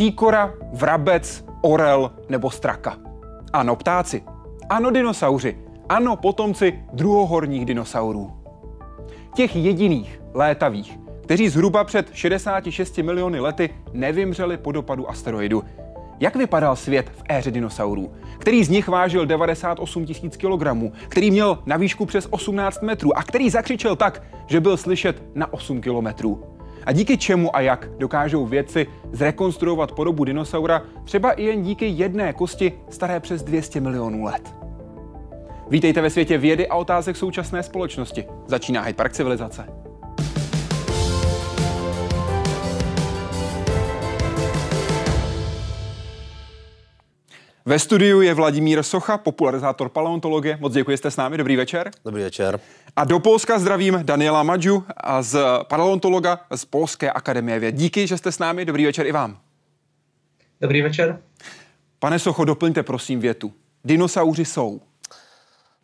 Síkora, vrabec, orel nebo straka. Ano, ptáci. Ano, dinosauři. Ano, potomci druhohorních dinosaurů. Těch jediných létavých, kteří zhruba před 66 miliony lety nevymřeli po dopadu asteroidu. Jak vypadal svět v éře dinosaurů? Který z nich vážil 98 tisíc kilogramů, který měl na výšku přes 18 metrů a který zakřičel tak, že byl slyšet na 8 kilometrů? A díky čemu a jak dokážou vědci zrekonstruovat podobu dinosaura třeba i jen díky jedné kosti staré přes 200 milionů let? Vítejte ve světě vědy a otázek současné společnosti. Začíná Hyde Park civilizace. Ve studiu je Vladimír Socha, popularizátor paleontologie. Moc děkuji, jste s námi. Dobrý večer. Dobrý večer. A do Polska zdravím Daniela Madžu a z paleontologa z Polské akademie věd. Díky, že jste s námi. Dobrý večer i vám. Dobrý večer. Pane Socho, doplňte prosím větu. Dinosauři jsou.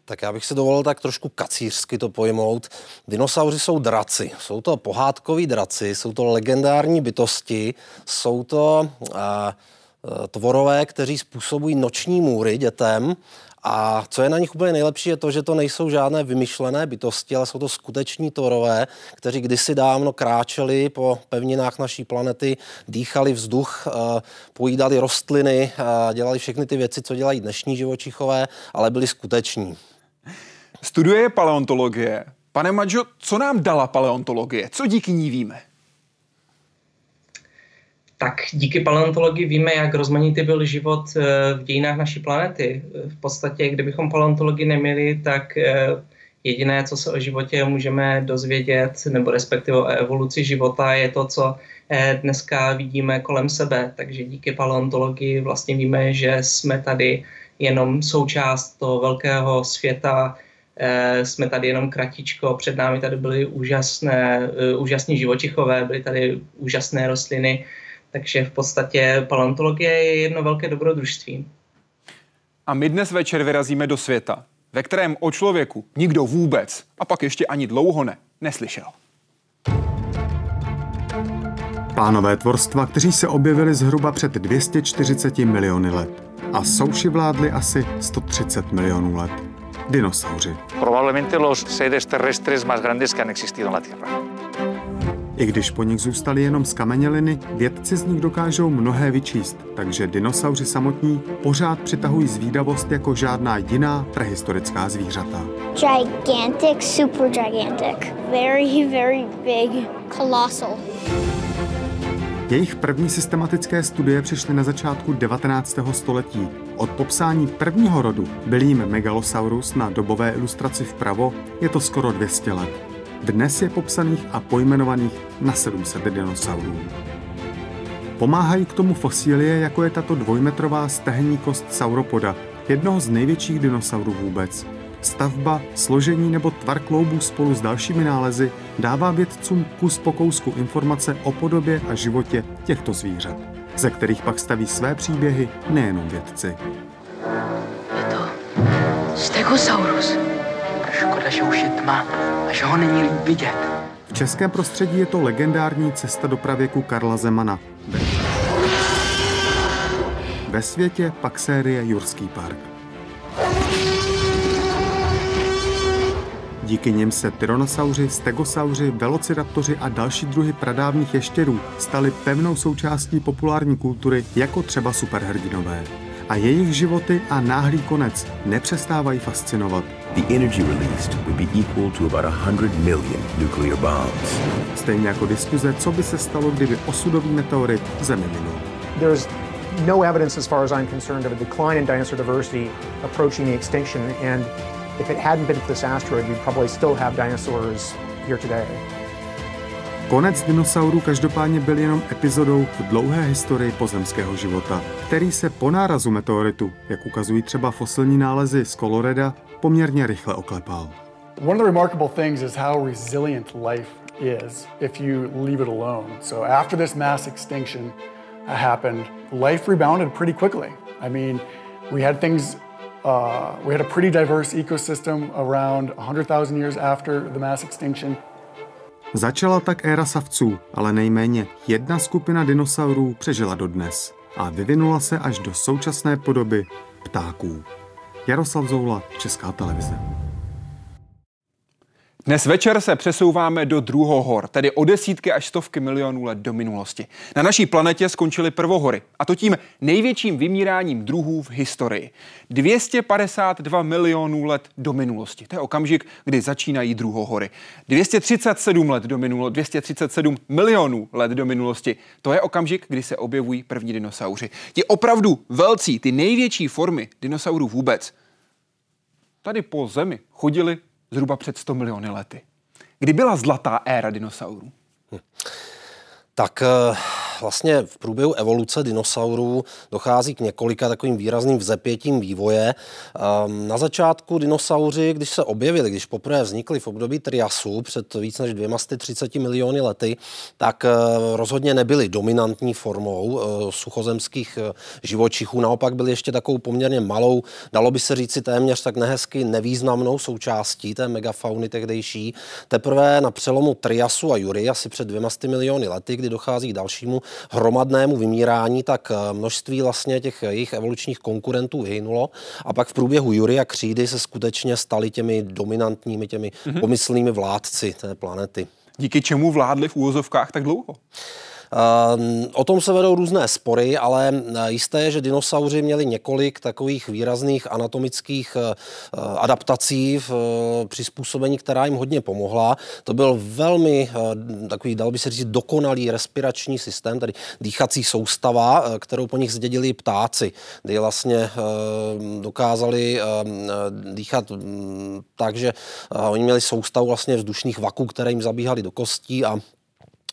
Tak já bych si dovolil tak trošku kacířsky to pojmout. Dinosauři jsou draci. Jsou to pohádkoví draci, jsou to legendární bytosti, jsou to uh, tvorové, kteří způsobují noční můry dětem a co je na nich úplně nejlepší, je to, že to nejsou žádné vymyšlené bytosti, ale jsou to skuteční tvorové, kteří kdysi dávno kráčeli po pevninách naší planety, dýchali vzduch, pojídali rostliny, dělali všechny ty věci, co dělají dnešní živočichové, ale byli skuteční. Studuje paleontologie. Pane Maďo, co nám dala paleontologie? Co díky ní víme? Tak díky paleontologii víme, jak rozmanitý byl život eh, v dějinách naší planety. V podstatě, kdybychom paleontologii neměli, tak eh, jediné, co se o životě můžeme dozvědět, nebo respektive o evoluci života, je to, co eh, dneska vidíme kolem sebe. Takže díky paleontologii vlastně víme, že jsme tady jenom součást toho velkého světa, jsme tady jenom kratičko, před námi tady byly úžasné, úžasní živočichové, byly tady úžasné rostliny, takže v podstatě paleontologie je jedno velké dobrodružství. A my dnes večer vyrazíme do světa, ve kterém o člověku nikdo vůbec, a pak ještě ani dlouho ne, neslyšel. Pánové tvorstva, kteří se objevili zhruba před 240 miliony let a souši vládli asi 130 milionů let. Dinosauři. Probablemente los seres terrestres más grandes que han existido en la Tierra. I když po nich zůstaly jenom skameněliny, vědci z nich dokážou mnohé vyčíst, takže dinosauři samotní pořád přitahují zvídavost jako žádná jiná prehistorická zvířata. Gigantic, super gigantic. Very, very big. Colossal. Jejich první systematické studie přišly na začátku 19. století. Od popsání prvního rodu, byl jim Megalosaurus na dobové ilustraci vpravo, je to skoro 200 let. Dnes je popsaných a pojmenovaných na 700 dinosaurů. Pomáhají k tomu fosílie, jako je tato dvojmetrová stehenní kost sauropoda, jednoho z největších dinosaurů vůbec. Stavba, složení nebo tvar kloubů spolu s dalšími nálezy dává vědcům kus po kousku informace o podobě a životě těchto zvířat, ze kterých pak staví své příběhy nejenom vědci. Je to Stegosaurus. Škoda, že už je tma a že ho není líp vidět. V českém prostředí je to legendární cesta do pravěku Karla Zemana. Ve světě pak série Jurský park. Díky nim se tyrannosauři, stegosauři, velociraptoři a další druhy pradávních ještěrů stali pevnou součástí populární kultury jako třeba superhrdinové. A jejich životy a náhlý konec nepřestávají fascinovat the energy released would be equal to about 100 million nuclear bombs. Stejně jako diskuze, co by se stalo, kdyby osudový meteorit Zemi minul. There's no evidence as far as I'm concerned of a decline in dinosaur diversity approaching the extinction and if it hadn't been for this asteroid, we'd probably still have dinosaurs here today. Konec dinosaurů každopádně byl jenom epizodou v dlouhé historii pozemského života, který se po nárazu meteoritu, jak ukazují třeba fosilní nálezy z Coloreda, poměrně rychle oklepal. One of the remarkable things is how resilient life is if you leave it alone. So after this mass extinction happened, life rebounded pretty quickly. I mean, we had things Uh, we had a pretty diverse ecosystem around 100,000 years after the mass extinction. Začala tak éra savců, ale nejméně jedna skupina dinosaurů přežila dodnes a vyvinula se až do současné podoby ptáků. Jaroslav Zoula, Česká televize. Dnes večer se přesouváme do druhohor, tedy o desítky až stovky milionů let do minulosti. Na naší planetě skončily prvohory, a to tím největším vymíráním druhů v historii. 252 milionů let do minulosti. To je okamžik, kdy začínají druhohory. 237 let do minulosti, 237 milionů let do minulosti. To je okamžik, kdy se objevují první dinosauři. Ti opravdu velcí, ty největší formy dinosaurů vůbec, tady po Zemi chodili zhruba před 100 miliony lety. Kdy byla zlatá éra dinosaurů? Hm. Tak eh, vlastně v průběhu evoluce dinosaurů dochází k několika takovým výrazným vzepětím vývoje. Ehm, na začátku dinosauři, když se objevili, když poprvé vznikli v období Triasu před víc než 230 miliony lety, tak eh, rozhodně nebyli dominantní formou eh, suchozemských eh, živočichů. Naopak byli ještě takovou poměrně malou, dalo by se říci téměř tak nehezky nevýznamnou součástí té megafauny tehdejší. Teprve na přelomu Triasu a Jury, asi před 200 miliony lety, kdy dochází k dalšímu hromadnému vymírání, tak eh, množství vlastně těch jejich evolučních konkurentů vyhynulo a pak v průběhu Jury a Křídy se skutečně stali těmi dominantními, těmi mm-hmm. pomyslnými vládci té planety. Díky čemu vládli v úvozovkách tak dlouho? Ehm, o tom se vedou různé spory, ale eh, jisté je, že dinosauři měli několik takových výrazných anatomických eh, eh, adaptací v přizpůsobení, která jim hodně pomohla. To byl velmi takový, dal by se říct, dokonalý respirační systém, tedy dýchací soustava, kterou po nich zdědili ptáci, kdy vlastně dokázali dýchat mm, tak, že oni měli soustavu vlastně vzdušných vaků, které jim zabíhaly do kostí a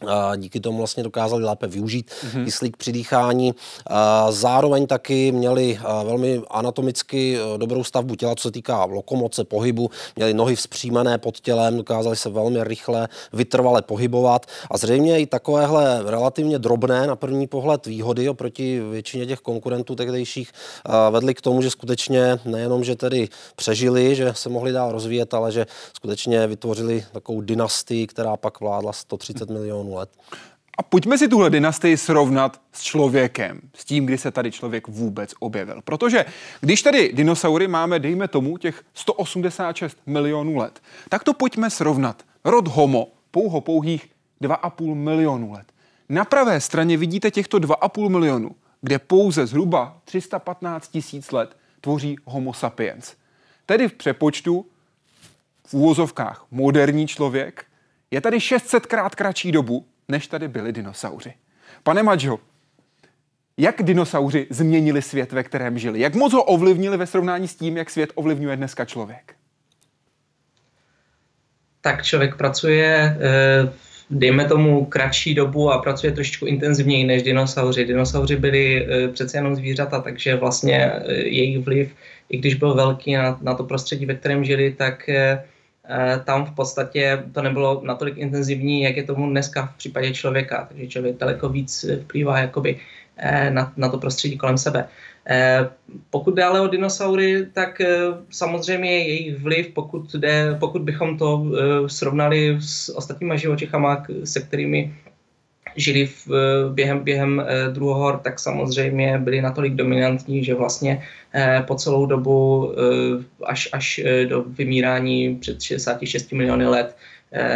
a díky tomu vlastně dokázali lépe využít mm-hmm. kyslík při dýchání. A zároveň taky měli velmi anatomicky e, dobrou stavbu těla, co se týká lokomoce, pohybu. Měli nohy vzpřímené pod tělem, dokázali se velmi rychle, vytrvale pohybovat. A zřejmě i takovéhle relativně drobné na první pohled výhody oproti většině těch konkurentů tehdejších vedly k tomu, že skutečně nejenom, že tedy přežili, že se mohli dál rozvíjet, ale že skutečně vytvořili takovou dynastii, která pak vládla 130 milionů let. A pojďme si tuhle dynastii srovnat s člověkem, s tím, kdy se tady člověk vůbec objevil. Protože když tady dinosaury máme, dejme tomu, těch 186 milionů let, tak to pojďme srovnat. Rod Homo, pouho pouhých 2,5 milionů let. Na pravé straně vidíte těchto 2,5 milionů, kde pouze zhruba 315 tisíc let tvoří Homo sapiens. Tedy v přepočtu v úvozovkách moderní člověk je tady 600 krát kratší dobu, než tady byli dinosauři. Pane Maďo, jak dinosauři změnili svět, ve kterém žili? Jak moc ho ovlivnili ve srovnání s tím, jak svět ovlivňuje dneska člověk? Tak člověk pracuje, eh, dejme tomu, kratší dobu a pracuje trošičku intenzivněji než dinosauři. Dinosauři byli eh, přece jenom zvířata, takže vlastně eh, jejich vliv, i když byl velký na, na to prostředí, ve kterém žili, tak tam v podstatě to nebylo natolik intenzivní, jak je tomu dneska v případě člověka. Takže člověk daleko víc vplývá jakoby eh, na, na to prostředí kolem sebe. Eh, pokud jde ale o dinosaury, tak samozřejmě jejich vliv, pokud, jde, pokud bychom to srovnali s ostatními živočichama, se kterými žili v, během, během eh, druhohor, tak samozřejmě byli natolik dominantní, že vlastně eh, po celou dobu eh, až, až do vymírání před 66 miliony let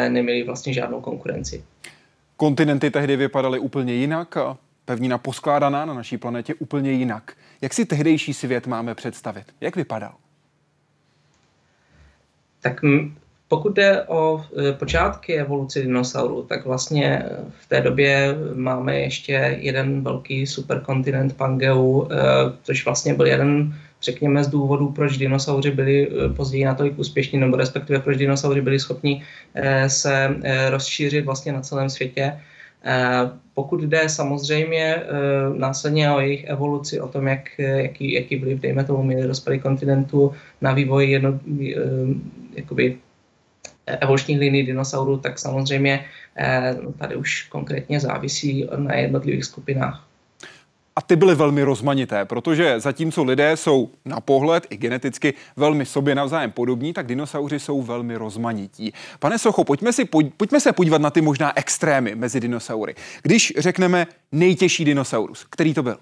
neměli vlastně žádnou konkurenci. Kontinenty tehdy vypadaly úplně jinak a pevnina poskládaná na naší planetě úplně jinak. Jak si tehdejší svět máme představit? Jak vypadal? Tak pokud jde o e, počátky evoluce dinosaurů, tak vlastně v té době máme ještě jeden velký superkontinent Pangeu, e, což vlastně byl jeden, řekněme, z důvodů, proč dinosauři byli e, později natolik úspěšní, nebo respektive proč dinosauři byli schopni se rozšířit vlastně na celém světě. Pokud jde samozřejmě následně o jejich evoluci, o tom, jak, jaký, jaký vliv, dejme tomu, měli rozpady kontinentu na vývoj jedno, jakoby evolučních liní dinosaurů, tak samozřejmě eh, tady už konkrétně závisí na jednotlivých skupinách. a ty byly velmi rozmanité, protože zatímco lidé jsou na pohled i geneticky velmi sobě navzájem podobní, tak dinosauři jsou velmi rozmanití. Pane Socho, pojďme, si, pojďme se podívat na ty možná extrémy mezi dinosaury. Když řekneme nejtěžší dinosaurus, který to byl?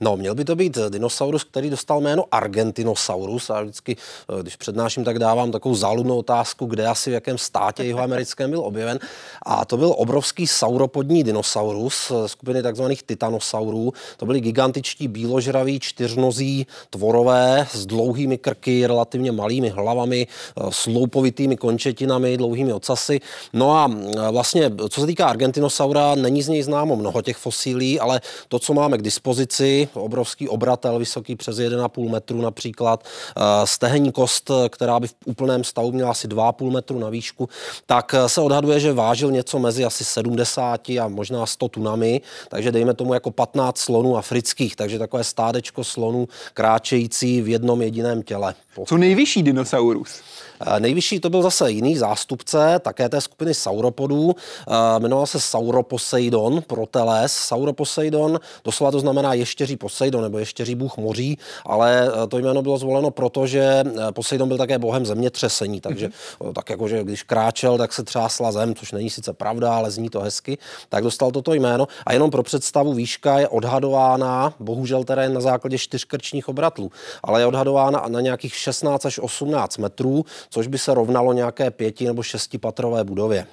No, měl by to být dinosaurus, který dostal jméno Argentinosaurus a vždycky, eh, když přednáším, tak dávám takovou záludnou otázku, kde asi v jakém státě jeho americkém byl objeven. A to byl obrovský sauropodní dinosaurus skupiny takzvaných titanosaurů. To byli gigantičtí bíložraví čtyřnozí tvorové s dlouhými krky, relativně malými hlavami, eh, sloupovitými končetinami, dlouhými ocasy. No a eh, vlastně, co se týká Argentinosaura, není z něj známo mnoho těch fosílí, ale to, co máme k dispozici, obrovský obratel, vysoký přes 1,5 metru například, eh, stehenní kost, která by v úplném stavu měla asi 2,5 metru na výšku, tak eh, se odhaduje, že vážil něco mezi asi 70 a možná 100 tunami, takže dejme tomu jako 15 slonů afrických, takže takové stádečko slonů kráčející v jednom jediném těle. Co nejvyšší dinosaurus? Nejvyšší to byl zase jiný zástupce, také té skupiny sauropodů. Jmenoval se Sauroposeidon, proteles. Sauroposeidon, doslova to znamená ještěří Poseidon nebo ještěří bůh moří, ale eh, to jméno bylo zvoleno proto, že Poseidon byl také bohem zemětřesení, takže mm-hmm. tak jako, že když kráčel, tak se třásla zem, což není sice pravda, ale zní to hezky, tak dostal toto jméno. A jenom pro představu výška je odhadována, bohužel teda jen na základě čtyřkrčních obratlů, ale je odhadována na nějakých 16 až 18 metrů, což by se rovnalo nějaké pěti nebo šestipatrové budově.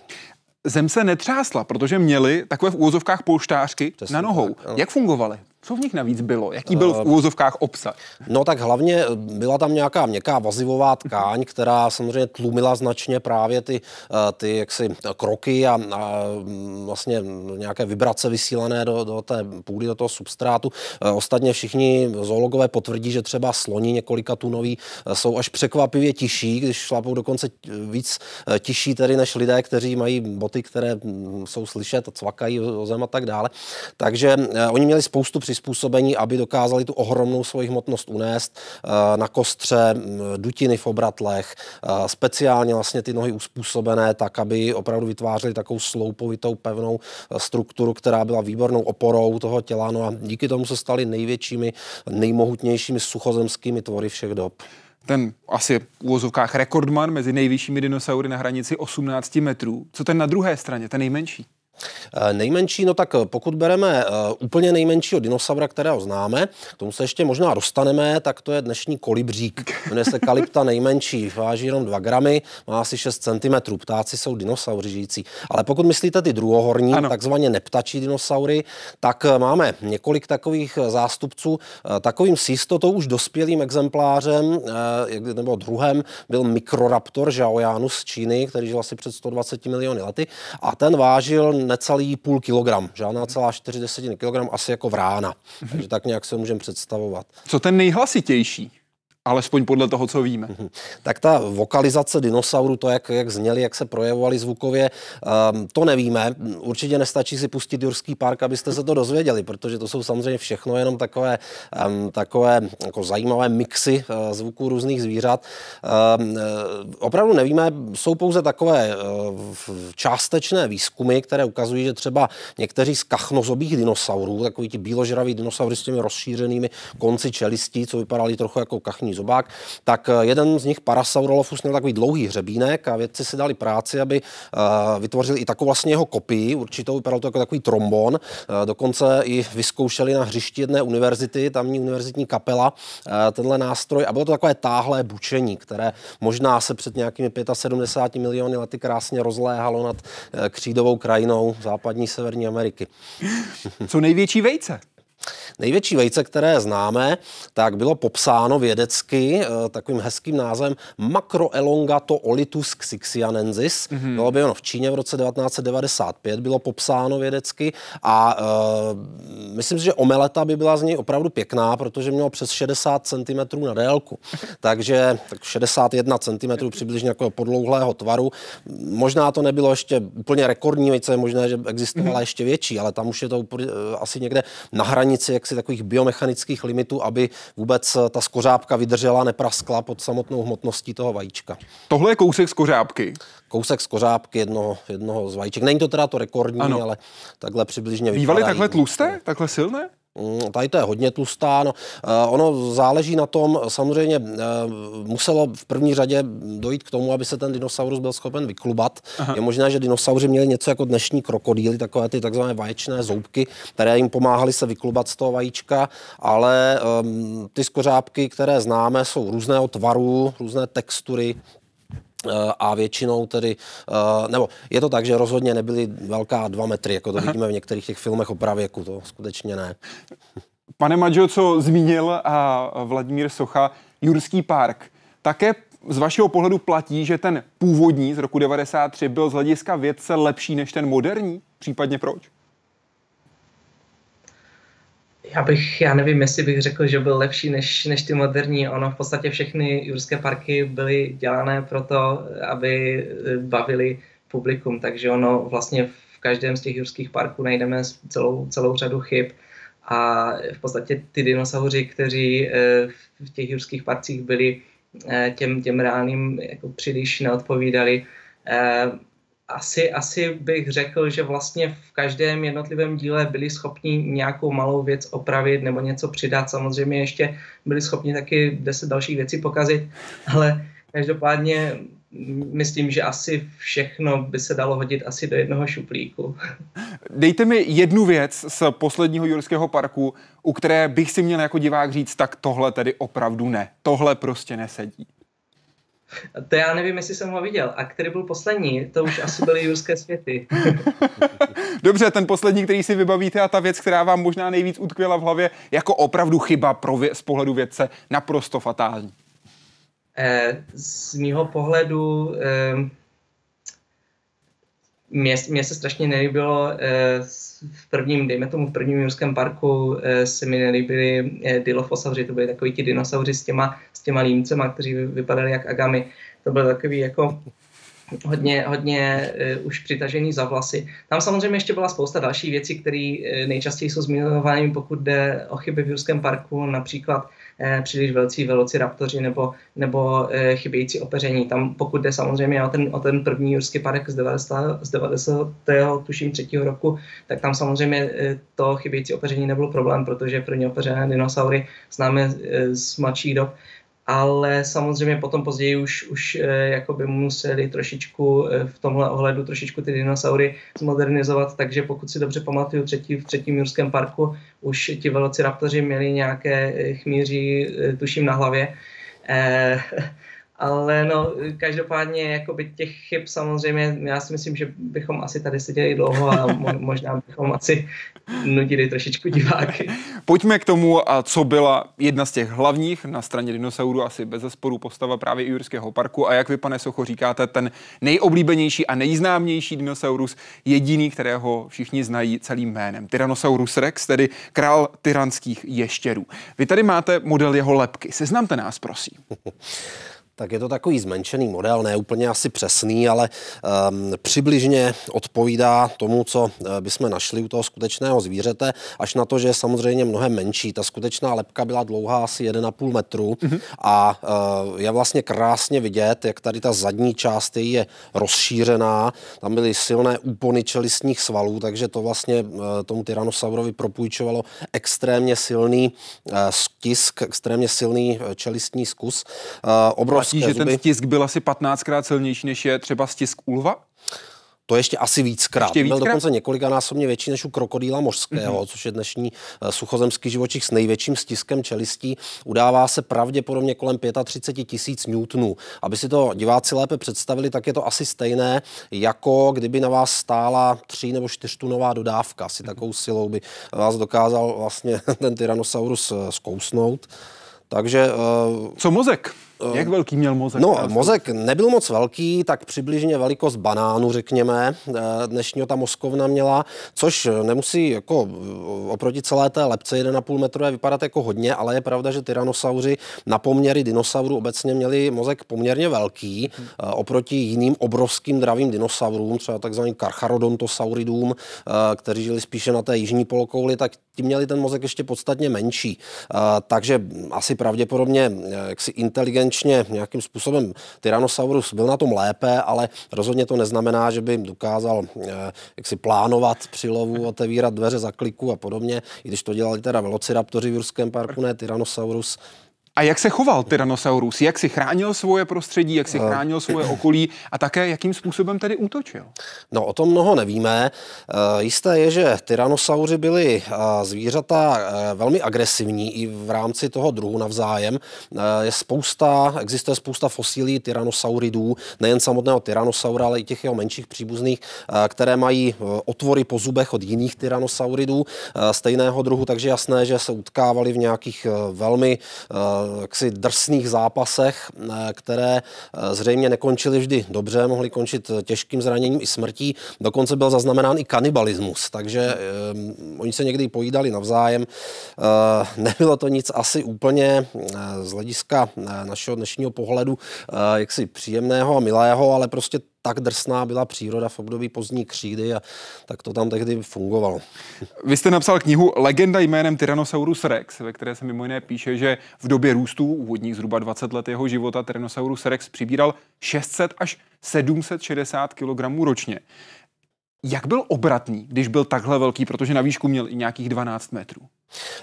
Zem se netřásla, protože měli takové v úvozovkách polštářky Přesně na nohou. Tak, Jak fungovaly? Co v nich navíc bylo? Jaký byl v eh, úvozovkách obsah? No tak hlavně eh, byla tam nějaká měkká vazivová tkáň, která samozřejmě tlumila značně právě ty, eh, ty jaksi kroky a, a mm, vlastně nějaké vibrace vysílané do, do té půdy, do toho substrátu. Ostatně všichni zoologové potvrdí, že třeba sloni několika tunoví jsou až překvapivě tiší, když šlapou dokonce víc tiší tedy než lidé, kteří mají boty, které mm, jsou slyšet a cvakají o zem a tak dále. Takže oni měli spoustu přizpůsobení, aby dokázali tu ohromnou svoji hmotnost unést eh, na kostře, dutiny v obratlech, eh, speciálně vlastně ty nohy uspůsobené tak, aby opravdu vytvářely takovou sloupovitou pevnou eh, strukturu, která byla výbornou oporou toho těla. No a díky tomu se stali největšími, nejmohutnějšími suchozemskými tvory všech dob ten asi v úvozovkách rekordman mezi nejvyššími dinosaury na hranici 18 metrů. Co ten na druhé straně, ten nejmenší? Eh, nejmenší, no tak eh, pokud bereme eh, úplně nejmenšího dinosaura, kterého známe, k tomu se ještě možná dostaneme, tak to je dnešní kolibřík. Jmenuje se Kalypta nejmenší, váží jenom 2 gramy, má asi 6 cm. Ptáci jsou dinosauři žijící. Ale pokud myslíte ty druhohorní, ano. takzvaně neptačí dinosaury, tak máme několik takových zástupců. Takovým s jistotou už dospělým exemplářem nebo druhem byl Mikroraptor Zhaoyanus z Číny, který žil asi před 120 miliony lety a ten vážil necelý půl kilogram, žádná celá čtyři desetiny kilogram, asi jako vrána. Takže tak nějak se můžeme představovat. Co ten nejhlasitější? Alespoň podle toho, co víme. Mhm. Tak ta vokalizace dinosaurů, to, jak, jak zněli, jak se projevovali zvukově, um, to nevíme. Určitě nestačí si pustit Jurský park, abyste se to dozvěděli, protože to jsou samozřejmě všechno jenom takové, um, takové jako zajímavé mixy uh, zvuků různých zvířat. Um, opravdu nevíme, jsou pouze takové uh, částečné výzkumy, které ukazují, že třeba někteří z kachnozobých dinosaurů, takový ti bíložraví dinosaury s těmi rozšířenými konci čelistí, co vypadali trochu jako kachní zobák, tak eh, jeden z nich, Parasaurolophus, měl takový dlouhý hřebínek a vědci si dali práci, aby uh, vytvořili i takovou vlastně jeho kopii, určitou, vypadal to jako takový trombon. Uh, dokonce i vyzkoušeli na hřišti jedné univerzity, tamní univerzitní kapela, tenhle nástroj a bylo to takové táhlé bučení, které možná se před nějakými 75 miliony lety krásně rozléhalo nad křídovou krajinou západní Severní Ameriky. Co největší vejce? Největší vejce, které známe, tak bylo popsáno vědecky eh, takovým hezkým názvem Macroelongato olitus xixianensis. Mm-hmm. Bylo objeveno v Číně v roce 1995, bylo popsáno vědecky a uh, myslím si, že omeleta by byla z něj opravdu pěkná, protože mělo přes 60 cm na délku. Takže tak 61 cm přibližně jako podlouhlého tvaru. Možná to nebylo ještě úplně rekordní vejce, možná, že existovala mm-hmm. ještě větší, ale tam už je to úplně, uh, asi někde na hranici jaksi takových biomechanických limitů, aby vůbec ta skořápka vydržela, nepraskla pod samotnou hmotností toho vajíčka. Tohle je kousek skořápky. Kousek skořápky jednoho, jednoho z vajíček. Není to teda to rekordní, ano. ale takhle přibližně Bývaly takhle tlusté, takhle silné? Mm, tady to je hodně tlustá. No, eh, ono záleží na tom, samozřejmě eh, muselo v první řadě dojít k tomu, aby se ten dinosaurus byl schopen vyklubat. Aha. Je možné, že dinosauři měli něco jako dnešní krokodýly, takové ty takzvané vaječné zoubky, které jim pomáhaly se vyklubat z toho vajíčka, ale um, ty skořápky, které známe, jsou různého tvaru, různé textury, a většinou tedy, nebo je to tak, že rozhodně nebyly velká dva metry, jako to vidíme v některých těch filmech o pravěku, to skutečně ne. Pane Maďo, co zmínil a Vladimír Socha, Jurský park, také z vašeho pohledu platí, že ten původní z roku 93 byl z hlediska vědce lepší než ten moderní? Případně proč? Já bych, já nevím, jestli bych řekl, že byl lepší než, než ty moderní. Ono v podstatě všechny jurské parky byly dělané proto, aby bavili publikum, takže ono vlastně v každém z těch jurských parků najdeme celou, celou řadu chyb a v podstatě ty dinosauři, kteří eh, v těch jurských parcích byli eh, těm, těm reálným jako příliš neodpovídali. Asi, asi bych řekl, že vlastně v každém jednotlivém díle byli schopni nějakou malou věc opravit nebo něco přidat. Samozřejmě ještě byli schopni taky deset dalších věcí pokazit, ale každopádně myslím, že asi všechno by se dalo hodit asi do jednoho šuplíku. Dejte mi jednu věc z posledního Jurského parku, u které bych si měl jako divák říct, tak tohle tedy opravdu ne. Tohle prostě nesedí. To já nevím, jestli jsem ho viděl. A který byl poslední? To už asi byly Jurské světy. Dobře, ten poslední, který si vybavíte a ta věc, která vám možná nejvíc utkvěla v hlavě, jako opravdu chyba pro vě- z pohledu vědce naprosto fatální. Eh, z mýho pohledu eh, mě se strašně nelíbilo eh, v prvním, dejme tomu v prvním Jurském parku eh, se mi nelíbili eh, dilofosauři, to byly takový ti dinosauři s těma, s těma límcema, kteří vypadali jak agamy. To byl takový jako hodně, hodně uh, už přitažený za vlasy. Tam samozřejmě ještě byla spousta dalších věcí, které nejčastěji jsou zmiňovány, pokud jde o chyby v Jurském parku, například příliš velcí velociraptoři nebo, nebo eh, chybějící opeření. Tam pokud jde samozřejmě o ten, o ten první jurský park z 90. Z 90. tuším třetího roku, tak tam samozřejmě eh, to chybějící opeření nebyl problém, protože první opeřené dinosaury známe z mladších dob ale samozřejmě potom později už, už eh, jakoby museli trošičku eh, v tomhle ohledu trošičku ty dinosaury zmodernizovat, takže pokud si dobře pamatuju, třetí, v třetím Jurském parku už ti velociraptoři měli nějaké eh, chmíří, tuším, na hlavě. Eh, ale no, každopádně jakoby těch chyb samozřejmě, já si myslím, že bychom asi tady seděli dlouho a možná bychom asi nudili trošičku diváky. Pojďme k tomu, co byla jedna z těch hlavních na straně dinosaurů, asi bez zesporu postava právě Jurského parku a jak vy, pane Socho, říkáte, ten nejoblíbenější a nejznámější dinosaurus, jediný, kterého všichni znají celým jménem. Tyrannosaurus rex, tedy král tyranských ještěrů. Vy tady máte model jeho lepky. Seznamte nás, prosím. tak je to takový zmenšený model, ne úplně asi přesný, ale um, přibližně odpovídá tomu, co uh, bychom našli u toho skutečného zvířete, až na to, že je samozřejmě mnohem menší. Ta skutečná lepka byla dlouhá asi 1,5 metru mm-hmm. a uh, je vlastně krásně vidět, jak tady ta zadní část je rozšířená. Tam byly silné úpony čelistních svalů, takže to vlastně uh, tomu tyrannosaurovi propůjčovalo extrémně silný uh, stisk, extrémně silný uh, čelistní zkus. Uh, Platí, že zuby. ten stisk byl asi 15krát silnější, než je třeba stisk u lva? To ještě asi víckrát. Ještě víckrát? Byl dokonce několikanásobně větší než u krokodýla mořského, mm-hmm. což je dnešní eh, suchozemský živočich s největším stiskem čelistí. Udává se pravděpodobně kolem 35 tisíc newtonů. Aby si to diváci lépe představili, tak je to asi stejné, jako kdyby na vás stála 3 nebo 4 tunová dodávka. Asi takovou silou by vás dokázal vlastně ten Tyrannosaurus eh, zkousnout. Takže... Uh, Co mozek? Eh, Jak velký měl mozek? No, mozek nebyl moc velký, tak přibližně velikost banánu, řekněme. Eh, dnešního ta mozkovna měla, což nemusí jako oproti celé té lepce 1,5 metrové vypadat jako hodně, ale je pravda, že tyranosauři na poměry dinosaurů obecně měli mozek poměrně velký oproti jiným obrovským dravým dinosaurům, třeba takzvaným karcharodontosauridům, kteří žili spíše na té jižní polokouli, tak ti měli ten mozek ještě podstatně menší. Takže asi pravděpodobně jaksi inteligenčně nějakým způsobem Tyrannosaurus byl na tom lépe, ale rozhodně to neznamená, že by dokázal jaksi plánovat při lovu, otevírat dveře za kliku a podobně, i když to dělali teda velociraptoři v Jurském parku, ne Tyrannosaurus. A jak se choval Tyrannosaurus? Jak si chránil svoje prostředí, jak si eh. chránil svoje okolí a také jakým způsobem tedy útočil? No o tom mnoho nevíme. E, jisté je, že Tyrannosauři byli e, zvířata velmi agresivní i v rámci toho druhu navzájem. Je spousta, existuje spousta fosílí Tyrannosauridů, nejen samotného Tyrannosaura, ale i těch jeho menších příbuzných, které mají otvory po zubech od jiných Tyrannosauridů stejného druhu, takže jasné, že se utkávali v nějakých velmi jaksi drsných zápasech, eh, které eh, zřejmě nekončily vždy dobře, mohly končit těžkým zraněním i smrtí. Dokonce byl zaznamenán i kanibalismus, takže oni se někdy pojídali navzájem. Nebylo to nic asi úplně z hlediska našeho dnešního pohledu jaksi příjemného a milého, ale prostě tak drsná byla příroda v období pozdní křídy a tak to tam tehdy fungovalo. Vy jste napsal knihu Legenda jménem Tyrannosaurus rex, ve které se mimo jiné píše, že v době růstu, úvodních zhruba 20 let jeho života, Tyrannosaurus rex přibíral 600 až 760 kg ročně. Jak byl obratný, když byl takhle velký, protože na výšku měl i nějakých 12 metrů?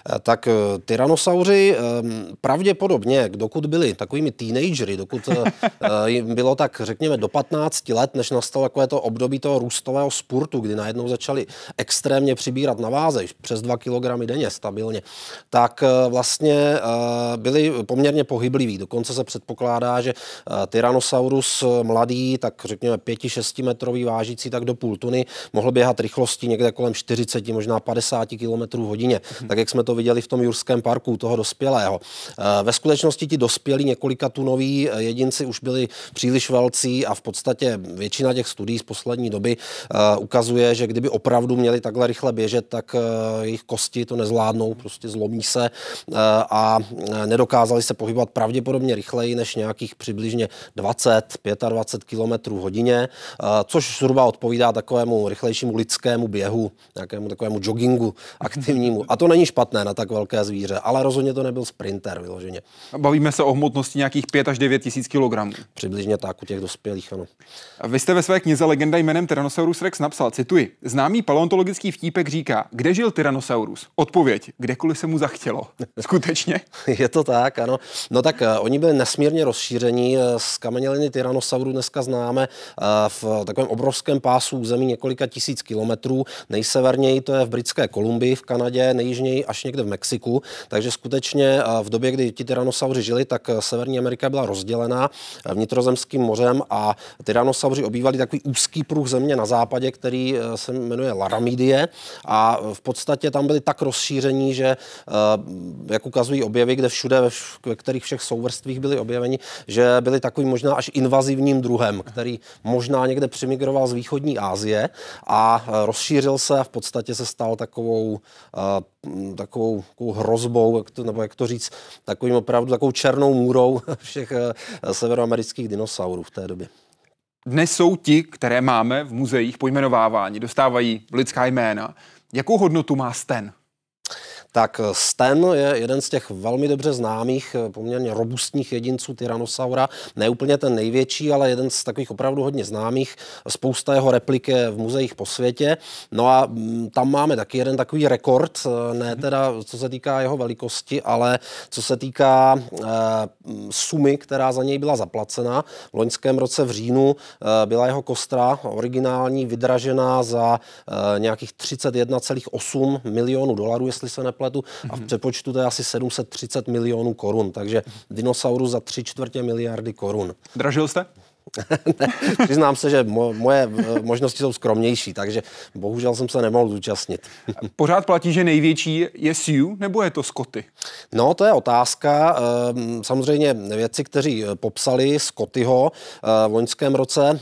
Eh, tak eh, tyranosauři ehm, pravděpodobně, dokud byli takovými teenagery, dokud eh, jim bylo tak, řekněme, do 15 let, než nastalo takové to období toho růstového spurtu, kdy najednou začali extrémně přibírat na váze, přes 2 kg denně stabilně, tak vlastně byli poměrně pohybliví. Dokonce se předpokládá, že Tyrannosaurus mladý, tak řekněme 5-6 metrový vážící, tak do půl tuny, mohl běhat rychlostí někde kolem 40, možná 50 km hodině. Hmm. Tak jak jsme to viděli v tom Jurském parku, toho dospělého. Eh, ve skutečnosti ti dospělí několika tunoví eh, jedinci už byli příliš velcí a v podstatě většina těch studií z poslední doby eh, ukazuje, že kdyby opravdu měli takhle rychle běžet, tak jejich kosti to nezvládnou, prostě zlomí se a nedokázali se pohybovat pravděpodobně rychleji než nějakých přibližně 20, 25 km hodině, což zhruba odpovídá takovému rychlejšímu lidskému běhu, nějakému takovému joggingu aktivnímu. A to není špatné na tak velké zvíře, ale rozhodně to nebyl sprinter vyloženě. Bavíme se o hmotnosti nějakých 5 až 9 tisíc kilogramů. Přibližně tak u těch dospělých, ano. Vy jste ve své knize Legenda jménem Tyrannosaurus Rex napsal, cituji, známý paleontologický vtípek říká, kde žil Tyrannosaurus? Odpověď, kdekoliv se mu zachtělo. Skutečně? Je to tak, ano. No tak uh, oni byli nesmírně rozšíření. Eh, z kameněliny Tyrannosauru dneska známe uh, v takovém obrovském pásu území několika tisíc kilometrů. Nejseverněji to je v Britské Kolumbii v Kanadě, nejjižněji až někde v Mexiku. Takže skutečně v době, kdy ti tyrannosauři žili, tak eh, Severní Amerika byla rozdělená eh, vnitrozemským mořem a tyrannosauři obývali takový úzký pruh země na západě, který eh, se jmenuje Laramidie a v podstatě tam byli tak rozšíření, že jak ukazují objevy, kde všude, ve kterých všech souvrstvích byli objeveni, že byli takovým možná až invazivním druhem, který možná někde přimigroval z východní Asie a rozšířil se a v podstatě se stal takovou takovou, takovou hrozbou, jak to, nebo jak to říct, takovým opravdu takovou černou můrou všech eh, severoamerických dinosaurů v té době. Dnes jsou ti, které máme v muzeích pojmenovávání, dostávají lidská jména. Jakou hodnotu má Sten? Tak Sten je jeden z těch velmi dobře známých, eh, poměrně robustních jedinců Tyrannosaura. Ne úplně ten největší, ale jeden z takových opravdu hodně známých. Spousta jeho replik je v muzeích po světě. No a mm, tam máme taky jeden takový rekord, eh, ne teda co se týká jeho velikosti, ale co se týká e, sumy, která za něj byla zaplacena. V loňském roce v říjnu e, byla jeho kostra originální vydražená za e, nějakých 31,8 milionů dolarů, jestli se nepletu nepletu, a v mhm. přepočtu to je asi 730 milionů korun, takže dinosaurus za tři čtvrtě miliardy korun. Dražil jste? ne, přiznám se, že mo- moje eh, možnosti jsou skromnější, takže bohužel jsem se nemohl zúčastnit. Pořád platí, že největší je Sioux, nebo je to Scotty? No, to je otázka. Ehm, samozřejmě věci, kteří eh, popsali Scottyho eh, v loňském roce,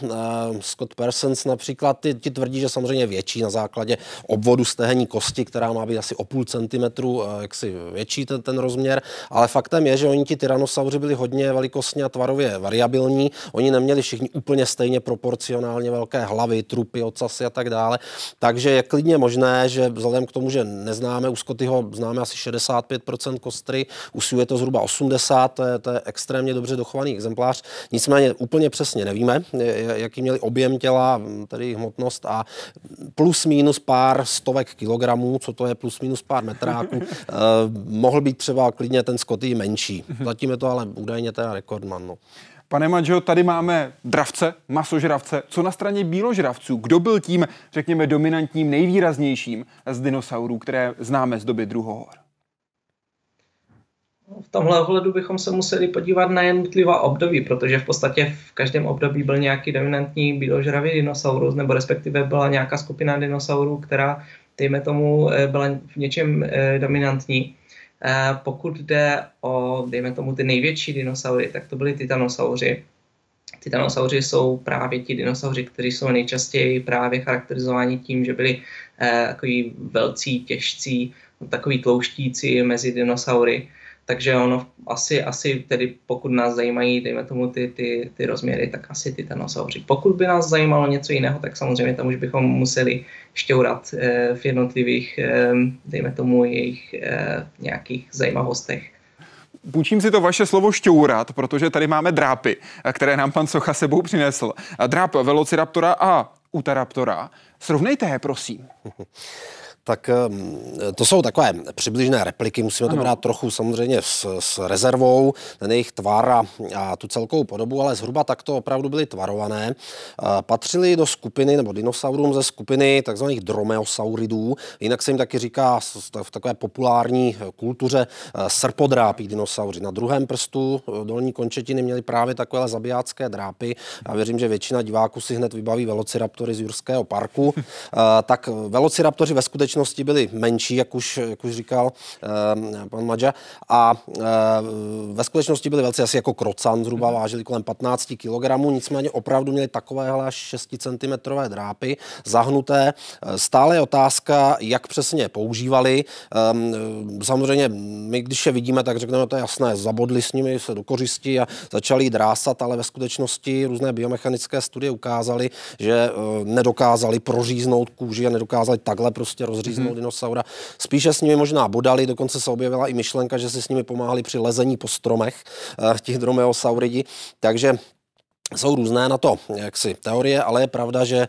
Scott Persons například, ty, ty tvrdí, že samozřejmě větší na základě obvodu stehenní kosti, která má být asi o půl centimetru jaksi větší ten, ten rozměr, ale faktem je, že oni ti tyrannosauři byli hodně velikostně a tvarově variabilní. Oni neměli neměli všichni úplně stejně proporcionálně velké hlavy, trupy, ocasy a tak dále. Takže je klidně možné, že vzhledem k tomu, že neznáme u Scottyho, známe asi 65% kostry, u Sue je to zhruba 80, to je, to je extrémně dobře dochovaný exemplář. Nicméně úplně přesně nevíme, jaký měli objem těla, tedy hmotnost a plus minus pár stovek kilogramů, co to je plus minus pár metráků, eh, mohl být třeba klidně ten Scotty menší. Zatím je to ale údajně teda rekordman. No. Pane Maďo, tady máme dravce, masožravce. Co na straně bíložravců? Kdo byl tím, řekněme, dominantním, nejvýraznějším z dinosaurů, které známe z doby druhohor? V tomhle ohledu bychom se museli podívat na jednotlivá období, protože v podstatě v každém období byl nějaký dominantní bíložravý dinosaurus, nebo respektive byla nějaká skupina dinosaurů, která, dejme tomu, eh, byla v něčem eh, dominantní. Eh, pokud jde o, dejme tomu, ty největší dinosaury, tak to byly titanosauři. Titanosauři jsou právě ti dinosauři, kteří jsou nejčastěji právě charakterizováni tím, že byli eh, takový velcí, těžcí, takový tlouštíci mezi dinosaury. Takže ono asi, asi tedy pokud nás zajímají, dejme tomu ty, ty, ty rozměry, tak asi ty tenosauři. Pokud by nás zajímalo něco jiného, tak samozřejmě tam už bychom museli šťourat eh, v jednotlivých, eh, dejme tomu, jejich eh, nějakých zajímavostech. Půjčím si to vaše slovo šťourat, protože tady máme drápy, které nám pan Socha sebou přinesl. Dráp Velociraptora a Utaraptora. Srovnejte je, prosím. tak ehm, to jsou takové přibližné repliky, musíme to ano. brát trochu samozřejmě s, s rezervou, ten jejich tvar a, a tu celkovou podobu, ale zhruba takto opravdu byly tvarované. Patřili do skupiny, nebo dinosaurům ze skupiny takzvaných dromeosauridů, jinak se jim taky říká v takové populární kultuře eh, srpodrápí dinosauři. Na druhém prstu eh, dolní končetiny měly právě takové zabijácké drápy. Já věřím, že většina diváků si hned vybaví velociraptory z Jurského parku. Eh, tak velociraptoři ve skutečnosti skutečnosti byly menší, jak už, jak už říkal uh, pan Madža, a uh, ve skutečnosti byly velcí asi jako krocan, zhruba vážili kolem 15 kg, nicméně opravdu měli takovéhle až 6 cm drápy, zahnuté. Eh, stále je otázka, jak přesně je používali. Um, samozřejmě my, když je vidíme, tak řekneme, to je jasné, zabodli s nimi se do kořisti a začali drásat, ale ve skutečnosti různé biomechanické studie ukázaly, že nedokázali proříznout kůži a nedokázali takhle prostě rozříznout rozříznout mm-hmm. dinosaura. Spíše s nimi možná bodali, dokonce se objevila i myšlenka, že si s nimi pomáhali při lezení po stromech, uh, těch dromeosauridi. Takže jsou různé na to jaksi teorie, ale je pravda, že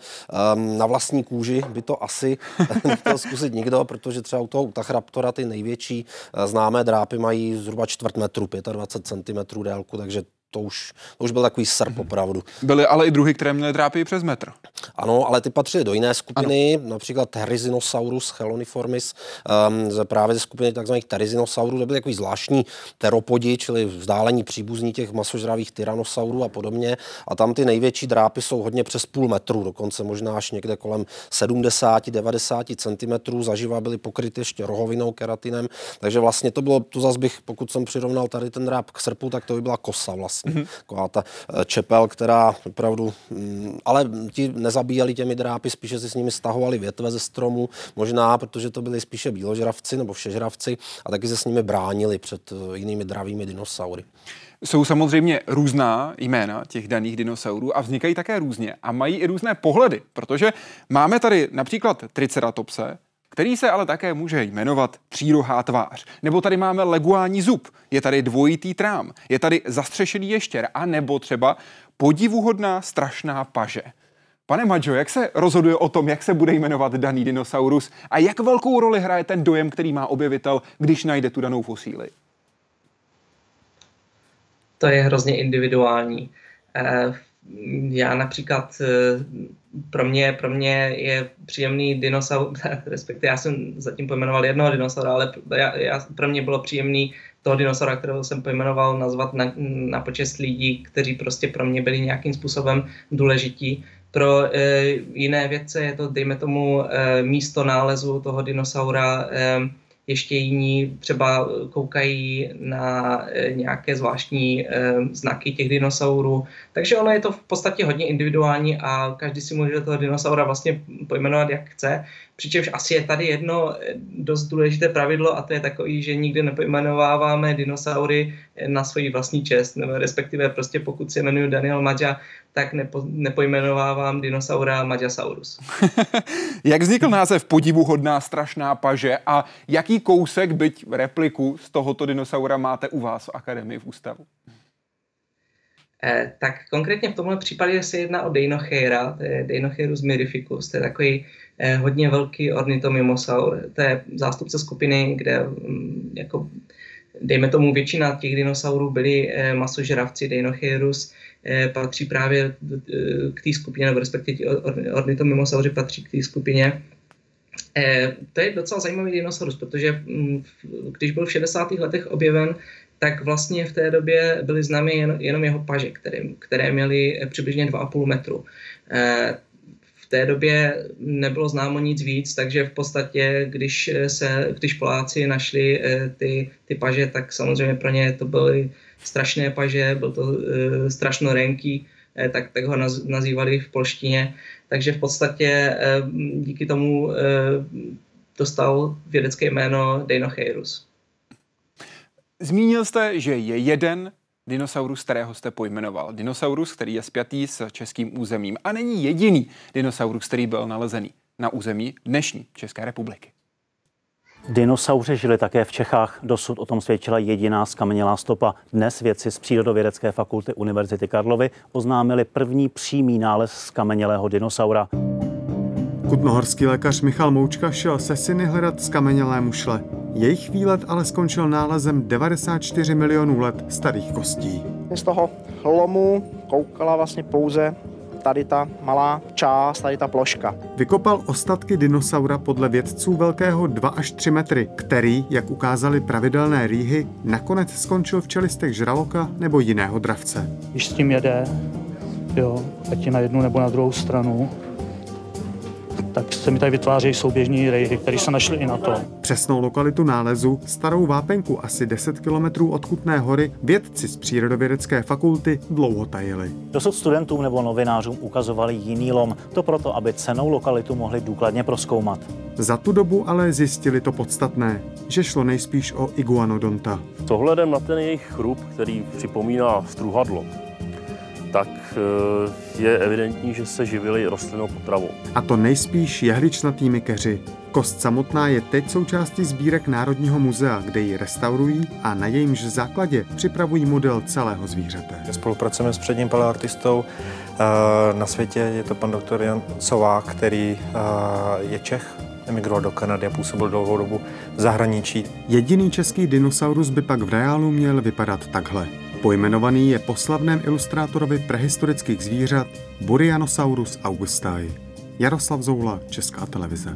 um, na vlastní kůži by to asi nechtěl zkusit nikdo, protože třeba u toho Utachraptora ty největší uh, známé drápy mají zhruba čtvrt metru, 25 cm délku, takže to už, to už byl takový srp mm-hmm. opravdu. Byly ale i druhy, které měly trápy přes metr. Ano, ale ty patřily do jiné skupiny, ano. například Terizinosaurus heloniformis, um, právě ze skupiny tzv. Terizinosaurů, to byly takový zvláštní teropodi, čili vzdálení příbuzní těch masožravých tyranosaurů a podobně. A tam ty největší drápy jsou hodně přes půl metru, dokonce možná až někde kolem 70-90 cm. Zaživa byly pokryty ještě rohovinou, keratinem, takže vlastně to bylo, to zase bych, pokud jsem přirovnal tady ten dráp k srpu, tak to by byla kosa vlastně vlastně. Mm-hmm. Taková ta eh, čepel, která opravdu, mm, ale ti nezabíjeli těmi drápy, spíše si s nimi stahovali větve ze stromu, možná, protože to byli spíše bíložravci nebo všežravci a taky se s nimi bránili před eh, jinými dravými dinosaury. Jsou samozřejmě různá jména těch daných dinosaurů a vznikají také různě a mají i různé pohledy, protože máme tady například Triceratopse, který se ale také může jmenovat přírohá tvář. Nebo tady máme leguální zub, je tady dvojitý trám, je tady zastřešený ještěr a nebo třeba podivuhodná strašná paže. Pane Majo, jak se rozhoduje o tom, jak se bude jmenovat daný dinosaurus a jak velkou roli hraje ten dojem, který má objevitel, když najde tu danou fosíli? To je hrozně individuální. Eh, já například, eh, pro mě, pro mě je příjemný dinosaur, respektive já jsem zatím pojmenoval jednoho dinosaura, ale já, já, pro mě bylo příjemný toho dinosaura, kterého jsem pojmenoval, nazvat na, na počest lidí, kteří prostě pro mě byli nějakým způsobem důležití. Pro e, jiné vědce je to, dejme tomu, e, místo nálezu toho dinosaura, e, ještě jiní třeba koukají na eh, nějaké zvláštní eh, znaky těch dinosaurů. Takže ono je to v podstatě hodně individuální a každý si může toho dinosaura vlastně pojmenovat, jak chce. Přičemž asi je tady jedno eh, dost důležité pravidlo a to je takový, že nikdy nepojmenováváme dinosaury na svoji vlastní čest, nebo respektive prostě pokud se jmenuji Daniel Maďa, tak nepo, nepojmenovávám dinosaura Majasaurus. Jak vznikl název podivuhodná strašná paže a jaký kousek, byť repliku z tohoto dinosaura máte u vás v Akademii v ústavu? Eh, tak konkrétně v tomhle případě se jedná o Deinocheira, to je Deinocheirus mirificus, to je takový eh, hodně velký ornitomimosaur, to je zástupce skupiny, kde mm, jako dejme tomu většina těch dinosaurů byli eh, masožravci, Deinocheirus patří právě k té skupině, nebo respektive ornitomimosauři patří k té skupině. To je docela zajímavý dinosaurus, protože mm, když byl v 60. letech objeven, tak vlastně v té době byly známy jen, jenom jeho paže, které, které měly přibližně 2,5 metru. Eh, v té době nebylo známo nic víc, takže v podstatě, když, se, když Poláci našli eh, ty, ty paže, tak samozřejmě pro ně to byly strašné paže, byl to strašnorenký, eh, tak, tak ho naz, nazývali v polštině. Takže v podstatě eh, díky tomu eh, dostal vědecké jméno Deinocheirus. Zmínil jste, že je jeden dinosaurus, kterého jste pojmenoval. Dinosaurus, který je spjatý s českým územím. A není jediný dinosaurus, který byl nalezený na území dnešní České republiky. Dinosauři žili také v Čechách. Dosud o tom svědčila jediná skamenělá stopa. Dnes vědci z Přírodovědecké fakulty Univerzity Karlovy oznámili první přímý nález skamenělého dinosaura. Kutnohorský lékař Michal Moučka šel se syny hledat skamenělé mušle. Jejich výlet ale skončil nálezem 94 milionů let starých kostí. Z toho lomu koukala vlastně pouze tady ta malá část, tady ta ploška. Vykopal ostatky dinosaura podle vědců velkého 2 až 3 metry, který, jak ukázali pravidelné rýhy, nakonec skončil v čelistech žraloka nebo jiného dravce. Když s tím jede, jo, ať je na jednu nebo na druhou stranu, tak se mi tady vytvářejí souběžní rejhy, které se našly i na to. Přesnou lokalitu nálezu, starou vápenku asi 10 kilometrů od Kutné hory, vědci z Přírodovědecké fakulty dlouho tajili. Dosud studentům nebo novinářům ukazovali jiný lom, to proto, aby cenou lokalitu mohli důkladně proskoumat. Za tu dobu ale zjistili to podstatné, že šlo nejspíš o iguanodonta. S ohledem na ten jejich chrup, který připomíná struhadlo, tak eh, je evidentní, že se živili rostlinnou potravou. A to nejspíš jehličnatými keři. Kost samotná je teď součástí sbírek Národního muzea, kde ji restaurují a na jejímž základě připravují model celého zvířete. Spolupracujeme s předním paleartistou. Na světě je to pan doktor Jan Sovák, který je Čech, emigroval do Kanady a působil dlouhou dobu v zahraničí. Jediný český dinosaurus by pak v reálu měl vypadat takhle. Pojmenovaný je po slavném ilustrátorovi prehistorických zvířat Burianosaurus augustae. Jaroslav Zoula, Česká televize.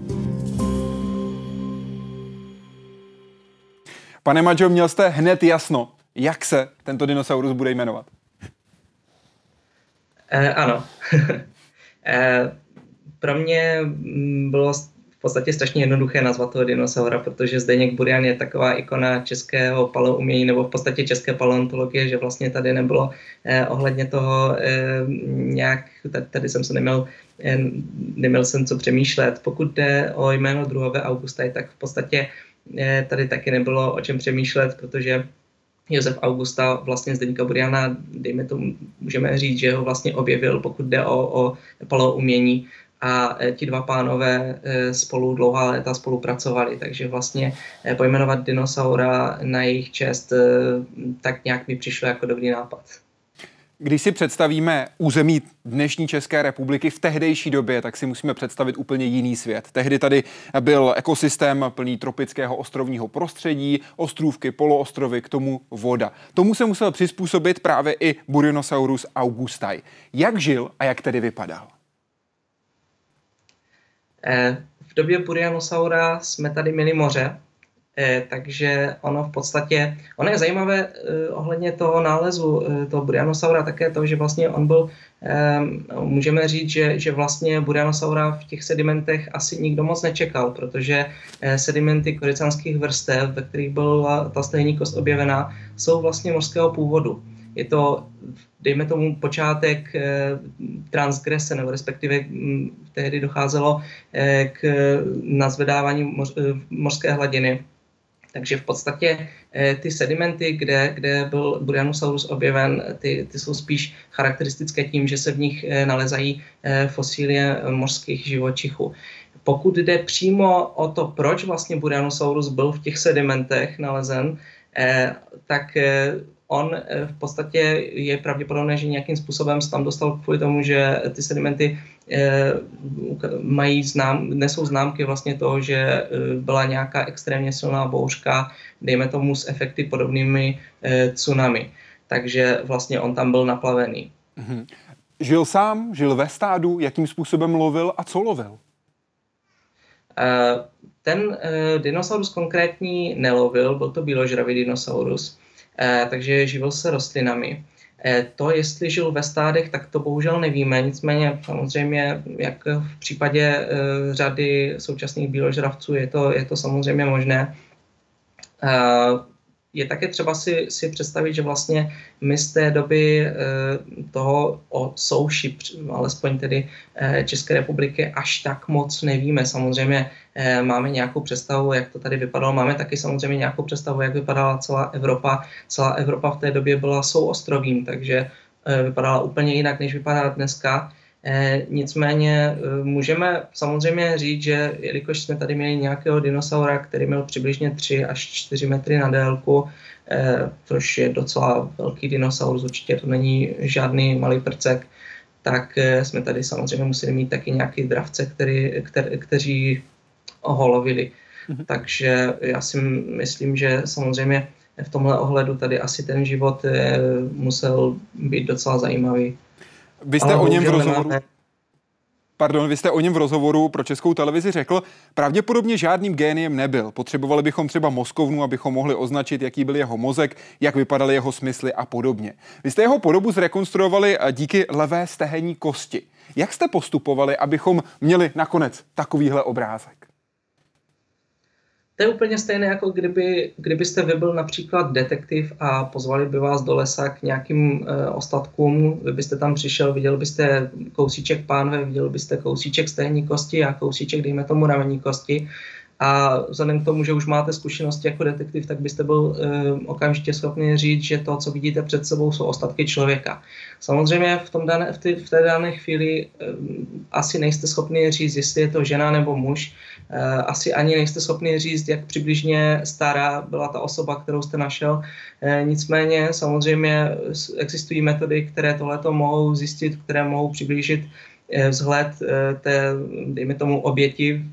Pane Maďo, měl jste hned jasno, jak se tento dinosaurus bude jmenovat? Eh, ano. eh, pro mě bylo podstatě strašně jednoduché nazvat toho dinosaura, protože Zdeněk Burian je taková ikona českého paloumění nebo v podstatě české paleontologie, že vlastně tady nebylo eh, ohledně toho eh, nějak, tady, tady jsem se neměl, eh, neměl jsem co přemýšlet. Pokud jde o jméno druhové Augusta, tak v podstatě eh, tady taky nebylo o čem přemýšlet, protože Josef Augusta vlastně Zdeníka Buriana, dejme tomu, můžeme říct, že ho vlastně objevil, pokud jde o, o paloumění a e, ti dva pánové e, spolu dlouhá léta spolupracovali, takže vlastně e, pojmenovat dinosaura na jejich čest tak nějak mi přišlo jako dobrý nápad. Když si představíme území dnešní České republiky v tehdejší době, tak si musíme představit úplně jiný svět. Tehdy tady byl ekosystém plný tropického ostrovního prostředí, ostrůvky, poloostrovy, k tomu voda. Tomu se musel přizpůsobit právě i Burinosaurus augustai. Jak žil a jak tedy vypadal? Eh, v době Purianosaura jsme tady měli moře, eh, takže ono v podstatě, ono je zajímavé eh, ohledně toho nálezu toho Burianosaura také to, že vlastně on byl, můžeme říct, že, že vlastně Burianosaura v těch sedimentech asi nikdo moc nečekal, protože sedimenty koricanských vrstev, ve kterých byla ta stejní kost objevená, jsou vlastně mořského původu. Je to dejme tomu počátek eh, transgrese, nebo respektive hm, tehdy docházelo eh, k nazvedávání eh, mořské hladiny. Takže v podstatě ty sedimenty, kde, kde byl Burianosaurus objeven, ty, ty jsou spíš charakteristické tím, že se v nich nalezají fosílie mořských živočichů. Pokud jde přímo o to, proč vlastně Burianosaurus byl v těch sedimentech nalezen, tak on eh, v podstatě je pravděpodobné, že nějakým způsobem se tam dostal kvůli tomu, že ty sedimenty eh, mají znám, nesou známky vlastně toho, že eh, byla nějaká extrémně silná bouřka, dejme tomu s efekty podobnými tsunami. Takže vlastně on tam byl naplavený. Mm-hmm. Žil sám, žil ve stádu, jakým způsobem lovil a co lovil? Ten dinosaurus konkrétní nelovil, byl to bíložravý dinosaurus. Eh, takže živil se rostlinami. Eh, to, jestli žil ve stádech, tak to bohužel nevíme. Nicméně samozřejmě, jak v případě eh, řady současných bíložravců, je to, je to samozřejmě možné je také třeba si, si představit, že vlastně my z té doby e, toho o souši, alespoň tedy e, České republiky, až tak moc nevíme. Samozřejmě e, máme nějakou představu, jak to tady vypadalo. Máme taky samozřejmě nějakou představu, jak vypadala celá Evropa. Celá Evropa v té době byla souostrovím, takže e, vypadala úplně jinak, než vypadá dneska. E, nicméně e, můžeme samozřejmě říct, že jelikož jsme tady měli nějakého dinosaura, který měl přibližně 3 až 4 metry na délku, e, což je docela velký dinosaurus, určitě to není žádný malý prcek, tak jsme tady samozřejmě museli mít taky nějaký dravce, který, kter, kteří ho lovili. Mm-hmm. Takže já si myslím, že samozřejmě v tomhle ohledu tady asi ten život musel být docela zajímavý. Vy jste o něm v rozhovoru... Pardon, vy jste o něm v rozhovoru pro českou televizi řekl, pravděpodobně žádným géniem nebyl. Potřebovali bychom třeba mozkovnu, abychom mohli označit, jaký byl jeho mozek, jak vypadaly jeho smysly a podobně. Vy jste jeho podobu zrekonstruovali eh, díky levé stehenní kosti. Jak jste postupovali, abychom měli nakonec takovýhle obrázek? To je úplně stejné, jako kdyby, kdybyste vy byl například detektiv a pozvali by vás do lesa k nějakým e, ostatkům, vy byste tam přišel, viděl byste kousíček pánve, viděl byste kousíček stejní kosti a kousíček, dejme tomu, ramení kosti a vzhledem k tomu, že už máte zkušenosti jako detektiv, tak byste byl e, okamžitě schopný říct, že to, co vidíte před sebou, jsou ostatky člověka. Samozřejmě v, tom dané, v, ty, v té dané chvíli e, asi nejste schopni říct, jestli je to žena nebo muž, e, asi ani nejste schopni říct, jak přibližně stará byla ta osoba, kterou jste našel. E, nicméně samozřejmě existují metody, které tohleto mohou zjistit, které mohou přiblížit vzhled té, dejme tomu, oběti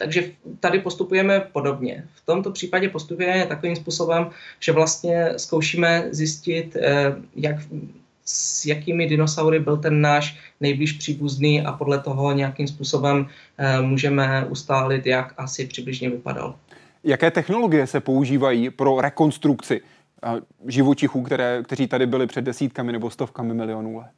takže tady postupujeme podobně. V tomto případě postupujeme takovým způsobem, že vlastně zkoušíme zjistit, eh, jak, s jakými dinosaury byl ten náš nejblíž příbuzný a podle toho nějakým způsobem eh, můžeme ustálit, jak asi přibližně vypadal. Jaké technologie se používají pro rekonstrukci eh, živočichů, které, kteří tady byli před desítkami nebo stovkami milionů let?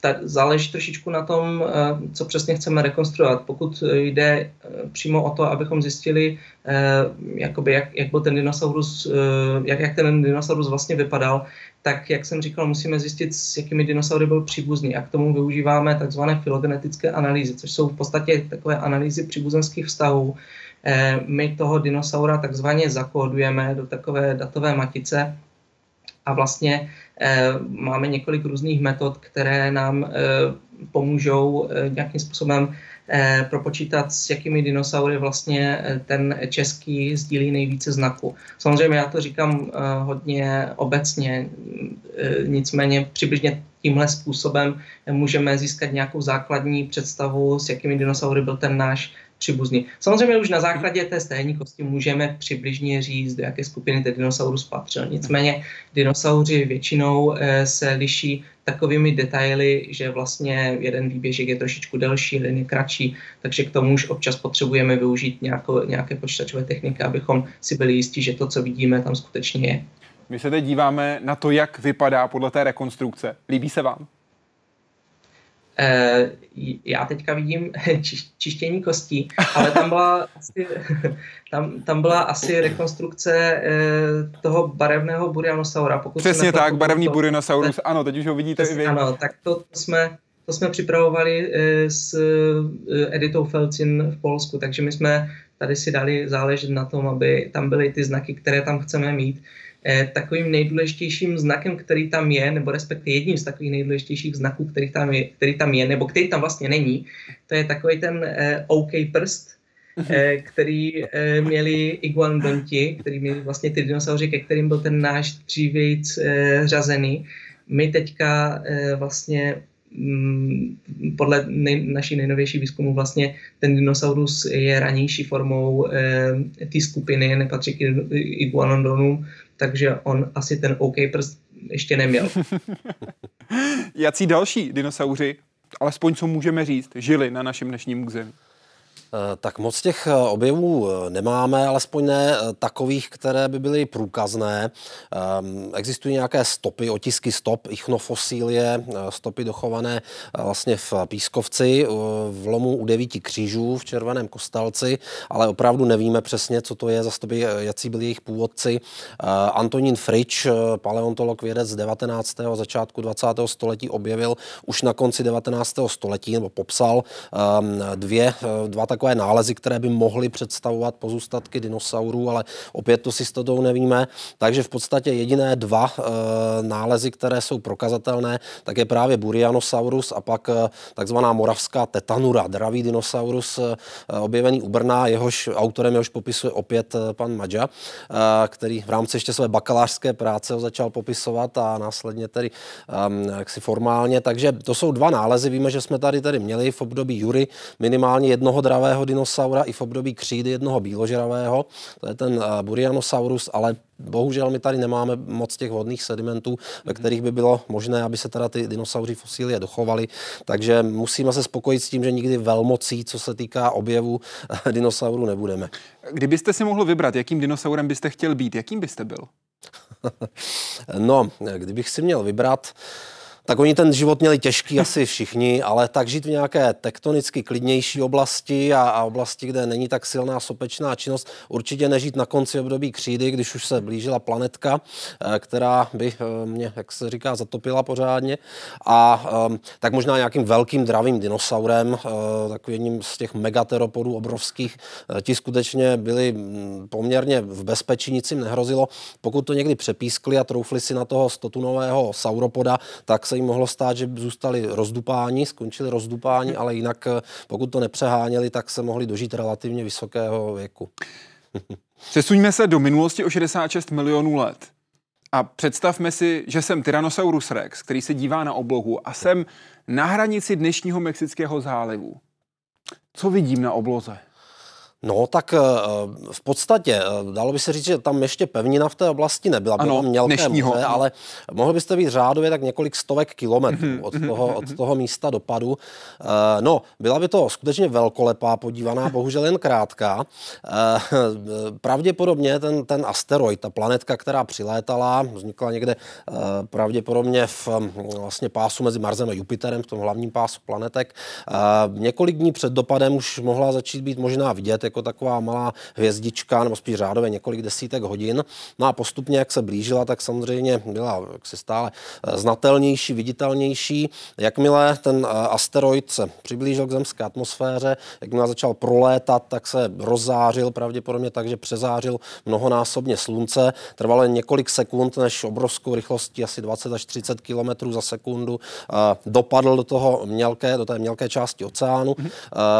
Tak záleží trošičku na tom, eh, co přesně chceme rekonstruovat. Pokud jde eh, přímo o to, abychom zjistili, eh, jakoby jak, jak byl ten dinosaurus, jak, jak ten dinosaurus vlastně vypadal, tak, jak jsem říkal, musíme zjistit, s jakými dinosaury byl příbuzný. A k tomu využíváme takzvané filogenetické analýzy, což jsou v podstatě takové analýzy příbuzenských vztahů. My toho dinosaura takzvaně zakódujeme do takové datové matice, a vlastně eh, máme několik různých metod, které nám eh, pomůžou eh, nějakým způsobem propočítat, s jakými dinosaury vlastně ten český sdílí nejvíce znaků. Samozřejmě já to říkám hodně obecně, nicméně přibližně tímhle způsobem můžeme získat nějakou základní představu, s jakými dinosaury byl ten náš příbuzný. Samozřejmě už na základě té stejné kosti můžeme přibližně říct, do jaké skupiny ten dinosaurus patřil. Nicméně dinosauři většinou eh, se liší takovými detaily, že vlastně jeden výběžek je trošičku delší, jeden je kratší, takže k tomu už občas potřebujeme využít nějakou, nějaké počítačové techniky, abychom si byli jistí, že to, co vidíme, tam skutečně je. My se teď díváme na to, jak vypadá podle té rekonstrukce. Líbí se vám? Eh, já teďka vidím čištění kostí, ale tam byla asi, tam, tam byla asi rekonstrukce eh, toho barevného burianosaura. Pokud Přesně tak, barevný to, burinosaurus, ano, teď už ho vidíte i vy. Ano, tak to jsme, to jsme připravovali s Editou Felcin v Polsku, takže my jsme tady si dali záležet na tom, aby tam byly ty znaky, které tam chceme mít. Takovým nejdůležitějším znakem, který tam je, nebo respektive jedním z takových nejdůležitějších znaků, který tam je, který tam je nebo který tam vlastně není, to je takový ten OK prst, Eh, který eh, měli iguanodonti, který měli vlastně ty dinosauři, ke kterým byl ten náš dřívějíc eh, řazený. My teďka vlastně podle nej, naší nejnovější výzkumu vlastně ten dinosaurus je ranější formou e, té skupiny, nepatří k iguanodonům, takže on asi ten OK prst ještě neměl. Jací další dinosauři, alespoň co můžeme říct, žili na našem dnešním území? Eh, tak moc těch eh, objevů eh, nemáme, alespoň ne takových, které by byly průkazné. Ehm, existují nějaké stopy, otisky stop, ichnofosílie, stopy dochované vlastně v Pískovci, v lomu u devíti křížů, v Červeném kostelci, ale opravdu nevíme přesně, co to je za stopy, jaký byli jejich původci. Antonín Frič, paleontolog, vědec z 19. začátku 20. století objevil už na konci 19. století, nebo popsal ehm, dvě, dva tak takové nálezy, které by mohly představovat pozůstatky dinosaurů, ale opět to si s jistotou nevíme. Takže v podstatě jediné dva e, nálezy, které jsou prokazatelné, tak je právě Burianosaurus a pak e, takzvaná moravská tetanura, dravý dinosaurus e, objevený u Brna, jehož autorem jehož popisuje opět pan Madža, e, který v rámci ještě své bakalářské práce ho začal popisovat a následně tedy e, jaksi formálně. Takže to jsou dva nálezy. Víme, že jsme tady tedy měli v období Jury minimálně jednoho dravého žravého dinosaura i v období křídy jednoho bíložravého, to je ten eh, Burianosaurus, ale bohužel my tady nemáme moc těch vodných sedimentů, ve kterých by bylo možné, aby se teda ty dinosauři fosílie dochovaly, takže musíme se spokojit s tím, že nikdy velmocí, co se týká objevu eh, dinosaurů, nebudeme. Kdybyste si mohl vybrat, jakým dinosaurem byste chtěl být, jakým byste byl? no, kdybych si měl vybrat, tak oni ten život měli těžký asi všichni, ale tak žít v nějaké tektonicky klidnější oblasti a, a oblasti, kde není tak silná sopečná činnost, určitě nežít na konci období křídy, když už se blížila planetka, eh, která by eh, mě, jak se říká, zatopila pořádně. A ehm, tak možná nějakým velkým dravým dinosaurem, eh, takovým jedním z těch megateropodů obrovských, ti skutečně byli mm, poměrně v bezpečí, nic jim nehrozilo. Pokud to někdy přepískli a troufli si na toho stotunového sauropoda, tak se jim mohlo stát, že zůstali rozdupáni, skončili rozdupáni, ale jinak eh, pokud to nepřeháněli, tak se mohli dožít relativně vysokého věku. Přesuňme se do minulosti o 66 milionů let. A představme si, že jsem Tyrannosaurus rex, který se dívá na oblohu a jsem na hranici dnešního Mexického zálivu. Co vidím na obloze? No, tak eh, v podstatě eh, dalo by se říct, že tam ještě pevnina v té oblasti nebyla. Bylo ano, mělké moře, ale mohl byste být řádově tak několik stovek kilometrů mm-hmm, od, toho, mm-hmm. od toho místa dopadu. Eh, no, byla by to skutečně velkolepá podívaná, bohužel jen krátká. Pravděpodobně ten, ten asteroid, ta planetka, která přilétala, vznikla někde pravděpodobně v vlastně pásu mezi Marsem a Jupiterem, v tom hlavním pásu planetek. Několik dní před dopadem už mohla začít být možná vidět, jako taková malá hvězdička, nebo spíš řádově několik desítek hodin. No a postupně, jak se blížila, tak samozřejmě byla jak se stále eh, znatelnější, viditelnější. Jakmile ten eh, asteroid se přiblížil k zemské atmosféře, jakmile začal prolétat, tak se rozzářil pravděpodobně tak, že přezářil mnohonásobně slunce. Trvalo jen několik sekund, než obrovskou rychlostí asi 20 až 30 km za sekundu eh, dopadl do toho mělké, do té mělké části oceánu mm-hmm.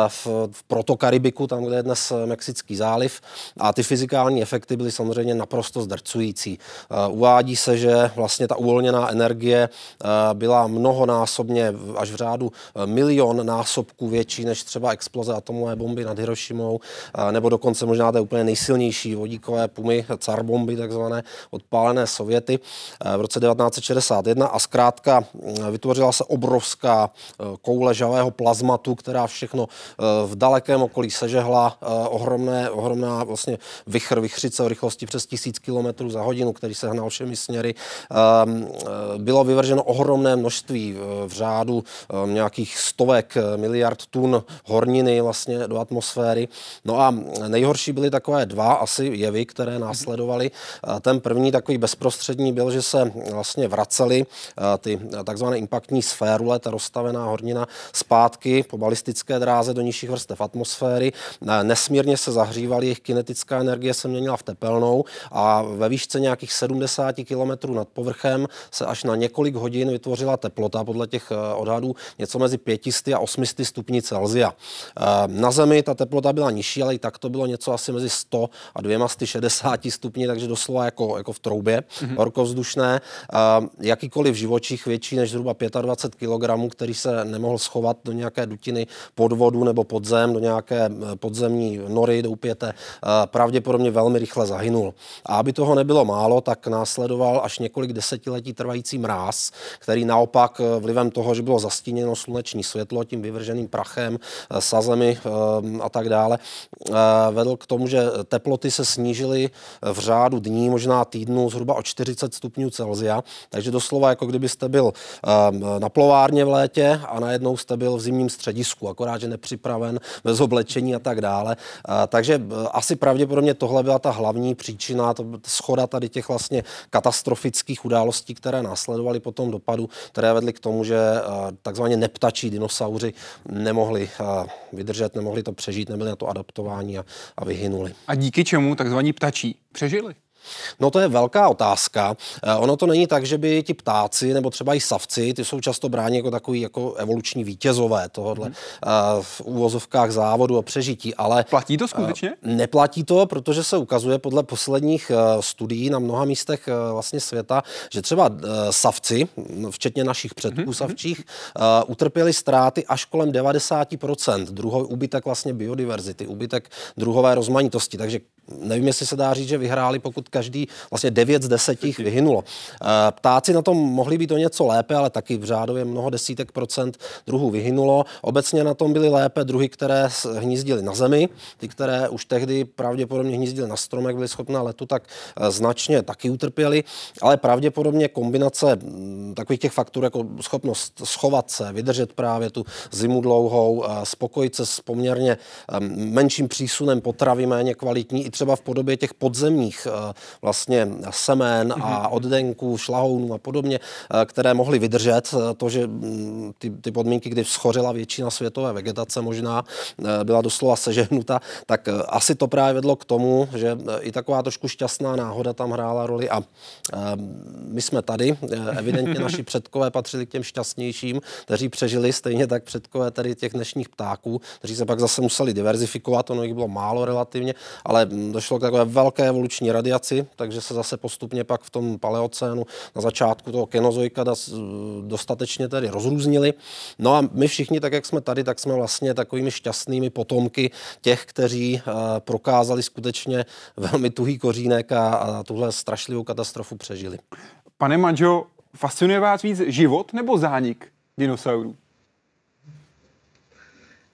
v, v protokaribiku, tam, kde je dnes přes Mexický záliv a ty fyzikální efekty byly samozřejmě naprosto zdrcující. Eh, uvádí se, že vlastně ta uvolněná energie eh, byla mnohonásobně až v řádu eh, milion násobků větší než třeba exploze atomové bomby nad Hirošimou, nebo dokonce možná té úplně nejsilnější vodíkové pumy, car bomby takzvané, odpálené Sověty v roce 1961 a zkrátka vytvořila se obrovská koule žavého plazmatu, která všechno v dalekém okolí sežehla, ohromné, ohromná vlastně vychr, vychřice o rychlosti přes tisíc kilometrů za hodinu, který se hnal všemi směry. Ehm, bylo vyvrženo ohromné množství v řádu ehm, nějakých stovek miliard tun horniny vlastně do atmosféry. No a nejhorší byly takové dva asi jevy, které následovaly. Ten první takový bezprostřední byl, že se vlastně vracely ty takzvané impaktní sférule, ta rozstavená hornina, zpátky po balistické dráze do nižších vrstev atmosféry. Nesmírně se zahřívaly, jejich kinetická energie se měnila v tepelnou a ve výšce nějakých 70 km nad povrchem se až na několik hodin vytvořila teplota podle těch eh, odhadů něco mezi 500 a 800 stupni Celsia. Eh, na Zemi ta teplota byla nižší, ale i tak to bylo něco asi mezi 100 a 260 stupni, takže doslova jako, jako v troubě, mm-hmm. horkovzdušné. Eh, jakýkoliv živočich větší než zhruba 25 kg, který se nemohl schovat do nějaké dutiny pod vodu nebo pod zem, do nějaké podzemní nory doupěte, pravděpodobně velmi rychle zahynul. A aby toho nebylo málo, tak následoval až několik desetiletí trvající mráz, který naopak vlivem toho, že bylo zastíněno sluneční světlo tím vyvrženým prachem, sazemi a tak dále, vedl k tomu, že teploty se snížily v řádu dní, možná týdnů zhruba o 40 stupňů Celzia, takže doslova jako kdybyste byl na plovárně v létě a najednou jste byl v zimním středisku, akorát, že nepřipraven, bez oblečení a tak dále. Takže e, asi pravděpodobně tohle byla ta hlavní příčina, to schoda tady těch vlastně katastrofických událostí, které následovaly po tom dopadu, které vedly k tomu, že e, takzvaně neptačí dinosauři nemohli e, vydržet, nemohli to přežít, nebyli na to adaptováni a, a vyhynuli. A díky čemu takzvaní ptačí přežili? No to je velká otázka. Eh, ono to není tak, že by ti ptáci nebo třeba i savci, ty jsou často bráni jako takový jako evoluční vítězové tohohle hmm. v úvozovkách závodu o přežití, ale... Platí to skutečně? Neplatí to, protože se ukazuje podle posledních studií na mnoha místech vlastně světa, že třeba savci, včetně našich předků hmm. savčích, utrpěli ztráty až kolem 90%. Druhý úbytek vlastně biodiverzity, úbytek druhové rozmanitosti. Takže nevím, jestli se dá říct, že vyhráli, pokud každý vlastně 9 z 10 jich vyhynulo. Eh, ptáci na tom mohli být o něco lépe, ale taky v řádově mnoho desítek procent druhů vyhynulo. Obecně na tom byly lépe druhy, které hnízdily na zemi, ty, které už tehdy pravděpodobně hnízdily na stromech, byly schopné letu, tak eh, značně taky utrpěli, ale pravděpodobně kombinace mm, takových těch faktorů jako schopnost schovat se, vydržet právě tu zimu dlouhou, eh, spokojit se s poměrně menším přísunem potravy, méně kvalitní, i třeba v podobě těch podzemních vlastně semen a mhm. oddenků, šlahounů a podobně, eh, které mohly vydržet eh, to, že mm, ty, ty podmínky, kdy schořila většina světové vegetace možná, eh, byla doslova sežehnuta, tak asi to právě vedlo k tomu, že i taková trošku šťastná náhoda tam hrála roli a my jsme tady. Evidentně naši předkové patřili k těm šťastnějším, kteří přežili stejně tak předkové tady těch dnešních ptáků, kteří se pak zase museli diverzifikovat, ono jich bylo málo relativně, ale došlo k takové velké evoluční radiaci, takže se zase postupně pak v tom paleocénu na začátku toho kenozoika dostatečně tedy rozrůznili. No a my všichni, tak jak jsme tady, tak jsme vlastně takovými šťastnými potomky těch, kteří eh, prokázali skutečně velmi tuhý kořínek a, a tuhle strašlivou katastrofu přežili. Pane Manžo, fascinuje vás víc život nebo zánik dinosaurů?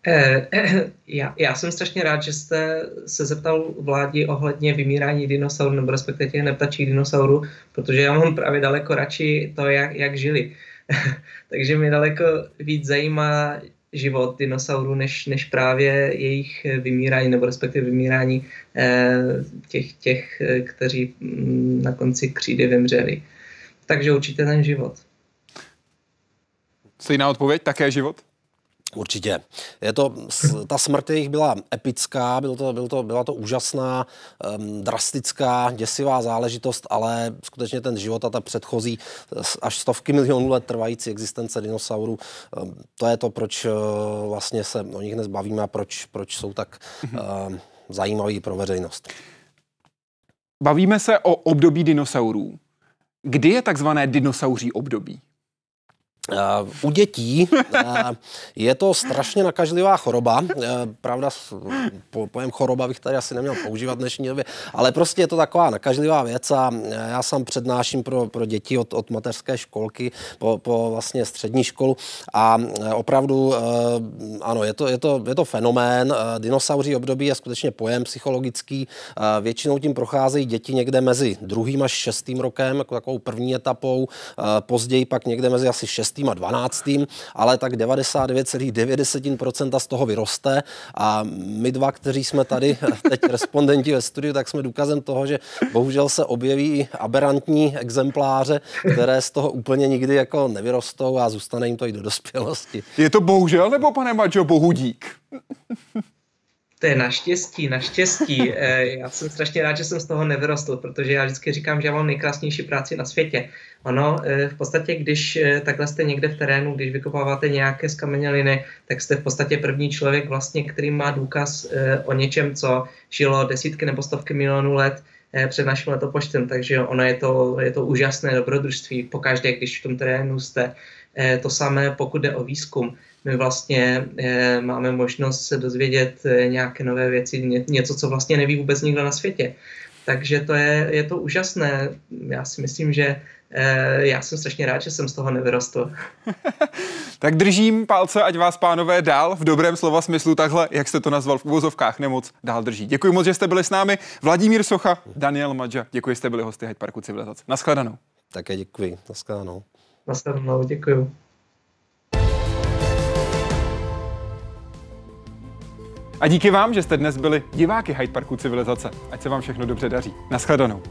Eh, eh, já, já jsem strašně rád, že jste se zeptal vládi ohledně vymírání dinosaurů, nebo respektive neptačích dinosaurů, protože já mám právě daleko radši to, jak, jak žili. Takže mě daleko víc zajímá život dinosaurů, než, než právě jejich vymírání, nebo respektive vymírání eh, těch, těch, kteří mm, na konci křídy vymřeli. Takže určitě ten život. Stejná odpověď, také život? Určitě. Je to, ta smrt jejich byla epická, byl to, byl to, byla to úžasná, um, drastická, děsivá záležitost, ale skutečně ten život a ta předchozí až stovky milionů let trvající existence dinosaurů, um, to je to, proč uh, vlastně se o nich dnes bavíme a proč, proč jsou tak uh, zajímaví pro veřejnost. Bavíme se o období dinosaurů. Kdy je takzvané dinosauří období? U dětí je to strašně nakažlivá choroba. Pravda, pojem choroba bych tady asi neměl používat v dnešní době, ale prostě je to taková nakažlivá věc a já sám přednáším pro, pro děti od, od mateřské školky po, po vlastně střední školu a opravdu ano, je to, je to, je to fenomén. Dinosauří období je skutečně pojem psychologický. Většinou tím procházejí děti někde mezi druhým až šestým rokem, jako takovou první etapou, později pak někde mezi asi šestým a 12. ale tak 99,9% z toho vyroste a my dva, kteří jsme tady teď respondenti ve studiu, tak jsme důkazem toho, že bohužel se objeví i aberrantní exempláře, které z toho úplně nikdy jako nevyrostou a zůstane jim to i do dospělosti. Je to bohužel nebo pane Mačo bohudík? To je naštěstí, naštěstí. Eh, já jsem strašně rád, že jsem z toho nevyrostl, protože já vždycky říkám, že já mám nejkrásnější práci na světě. Ono, eh, v podstatě, když eh, takhle jste někde v terénu, když vykopáváte nějaké skameněliny, tak jste v podstatě první člověk vlastně, který má důkaz o něčem, co žilo desítky nebo stovky milionů let před naším letopočtem, takže ono je to, je to úžasné dobrodružství pokaždé, když v tom terénu jste. To samé, pokud jde o výzkum my vlastně e, máme možnost se dozvědět e, nějaké nové věci, ně, něco, co vlastně neví vůbec nikdo na světě. Takže to je, je to úžasné. Já si myslím, že e, já jsem strašně rád, že jsem z toho nevyrostl. tak držím palce, ať vás pánové dál v dobrém slova smyslu takhle, jak jste to nazval v uvozovkách, nemoc dál drží. Děkuji moc, že jste byli s námi. Vladimír Socha, Daniel Madža, děkuji, že jste byli hosty Hyde Parku Civilizace. Naschledanou. Také děkuji. Naschledanou. Naschledanou, děkuji. A díky vám, že jste dnes byli diváky Hyde Parku Civilizace. Ať se vám všechno dobře daří. Naschledanou.